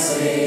blessing.